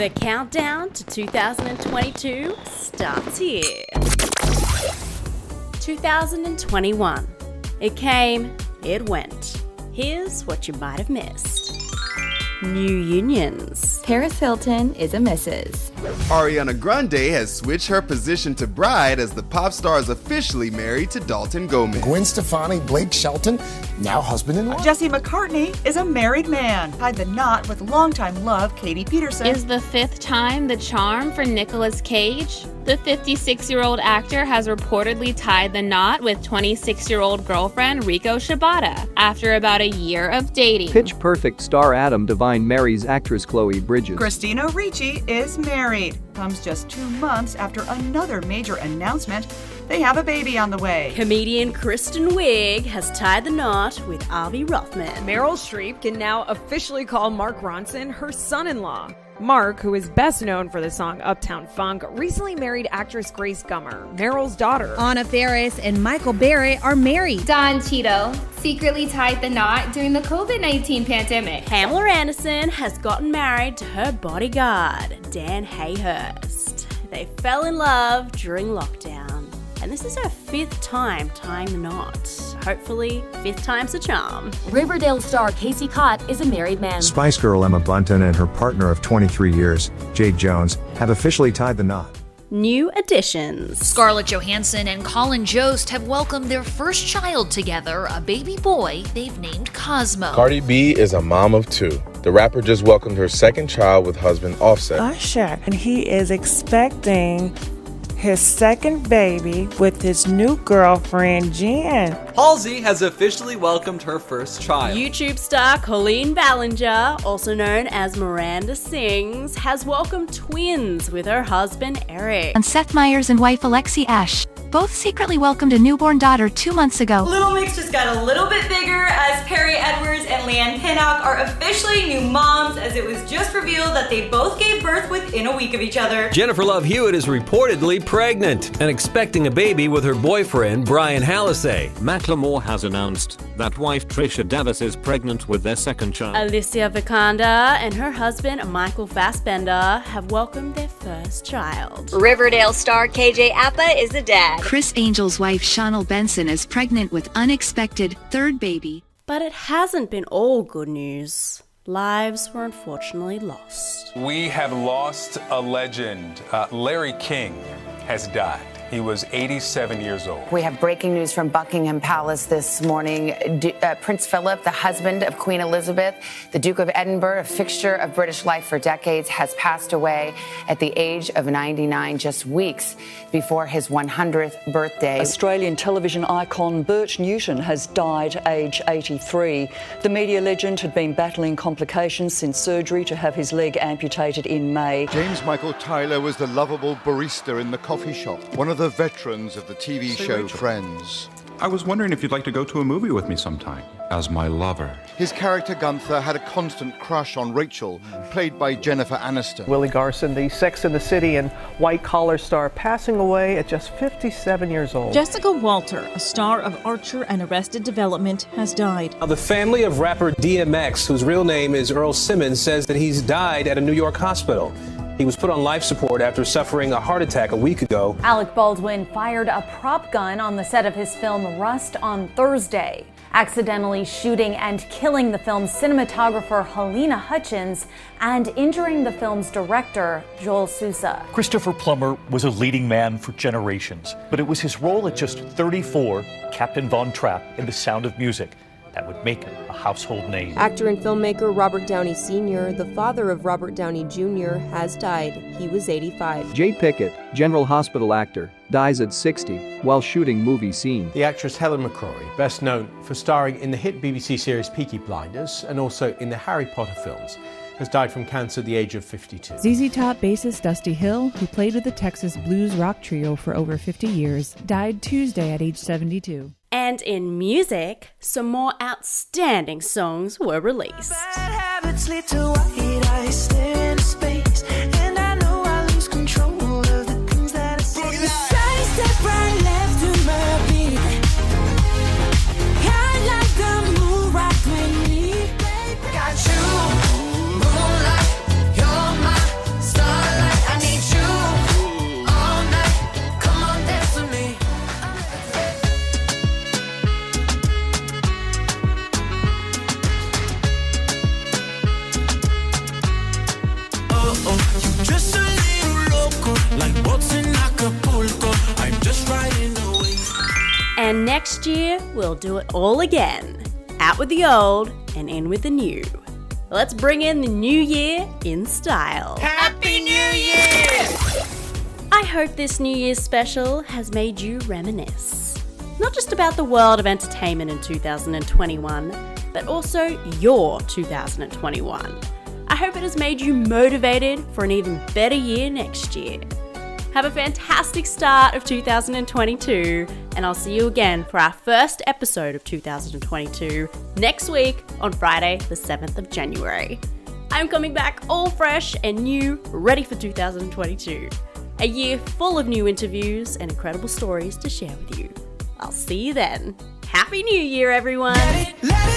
The countdown to 2022 starts here. 2021. It came, it went. Here's what you might have missed. New unions. Paris Hilton is a Mrs. Ariana Grande has switched her position to bride as the pop star is officially married to Dalton Gomez. Gwen Stefani, Blake Shelton, now husband and wife. Jesse McCartney is a married man. Tied the knot with longtime love Katie Peterson. Is the fifth time the charm for Nicolas Cage? The 56 year old actor has reportedly tied the knot with 26 year old girlfriend Riko Shibata after about a year of dating. Pitch Perfect star Adam Devine marries actress Chloe Bridges. Christina Ricci is married. Comes just two months after another major announcement. They have a baby on the way. Comedian Kristen Wiig has tied the knot with Avi Rothman. Meryl Streep can now officially call Mark Ronson her son in law. Mark, who is best known for the song Uptown Funk, recently married actress Grace Gummer, Meryl's daughter. Anna Faris and Michael Barrett are married. Don Cheadle secretly tied the knot during the COVID 19 pandemic. Pamela Anderson has gotten married to her bodyguard, Dan Hayhurst. They fell in love during lockdown, and this is her fifth time tying the knot. Hopefully, fifth time's a charm. Riverdale star Casey Cott is a married man. Spice Girl Emma Bunton and her partner of 23 years, Jade Jones, have officially tied the knot. New additions. Scarlett Johansson and Colin Jost have welcomed their first child together, a baby boy they've named Cosmo. Cardi B is a mom of two. The rapper just welcomed her second child with husband Offset. Usher, and he is expecting his second baby with his new girlfriend Jen. Halsey has officially welcomed her first child. YouTube star Colleen Ballinger, also known as Miranda Sings, has welcomed twins with her husband Eric. And Seth Meyers and wife Alexi Ash both secretly welcomed a newborn daughter two months ago. Little Mix just got a little bit bigger Leigh-Anne Pinnock are officially new moms as it was just revealed that they both gave birth within a week of each other. Jennifer Love Hewitt is reportedly pregnant and expecting a baby with her boyfriend Brian Hallisey. Macklemore has announced that wife Trisha Davis is pregnant with their second child. Alicia Vikander and her husband Michael Fassbender have welcomed their first child. Riverdale star KJ Apa is a dad. Criss Angel's wife Shawna Benson is pregnant with unexpected third baby. But it hasn't been all good news. Lives were unfortunately lost. We have lost a legend. Uh, Larry King has died. He was 87 years old. We have breaking news from Buckingham Palace this morning. D- uh, Prince Philip, the husband of Queen Elizabeth, the Duke of Edinburgh, a fixture of British life for decades, has passed away at the age of 99, just weeks before his 100th birthday. Australian television icon Bert Newton has died age 83. The media legend had been battling complications since surgery to have his leg amputated in May. James Michael Tyler was the lovable barista in the coffee shop, one of the veterans of the TV Say show Rachel. Friends. I was wondering if you'd like to go to a movie with me sometime as my lover. His character Gunther had a constant crush on Rachel, played by Jennifer Aniston. Willie Garson, the Sex and the City and White Collar star, passing away at just 57 years old. Jessica Walter, a star of Archer and Arrested Development, has died. Now, the family of rapper DMX, whose real name is Earl Simmons, says that he's died at a New York hospital. He was put on life support after suffering a heart attack a week ago. Alec Baldwin fired a prop gun on the set of his film Rust on Thursday, accidentally shooting and killing the film's cinematographer Halyna Hutchins and injuring the film's director Joel Souza. Christopher Plummer was a leading man for generations, but it was his role at just 34, Captain Von Trapp, in The Sound of Music, that would make him a household name. Actor and filmmaker Robert Downey Sr., the father of Robert Downey Jr., has died. He was 85. Jay Pickett, General Hospital actor, dies at 60 while shooting movie scene. The actress Helen McCrory, best known for starring in the hit BBC series Peaky Blinders and also in the Harry Potter films, has died from cancer at the age of 52. ZZ Top bassist Dusty Hill, who played with the Texas blues rock trio for over 50 years, died Tuesday at age 72. And in music, some more outstanding songs were released. And next year, we'll do it all again. Out with the old and in with the new. Let's bring in the new year in style. Happy New Year! I hope this New Year's special has made you reminisce. Not just about the world of entertainment in 2021, but also your 2021. I hope it has made you motivated for an even better year next year. Have a fantastic start of 2022, and I'll see you again for our first episode of 2022 next week on Friday, the 7th of January. I'm coming back all fresh and new, ready for 2022. A year full of new interviews and incredible stories to share with you. I'll see you then. Happy New Year, everyone! Let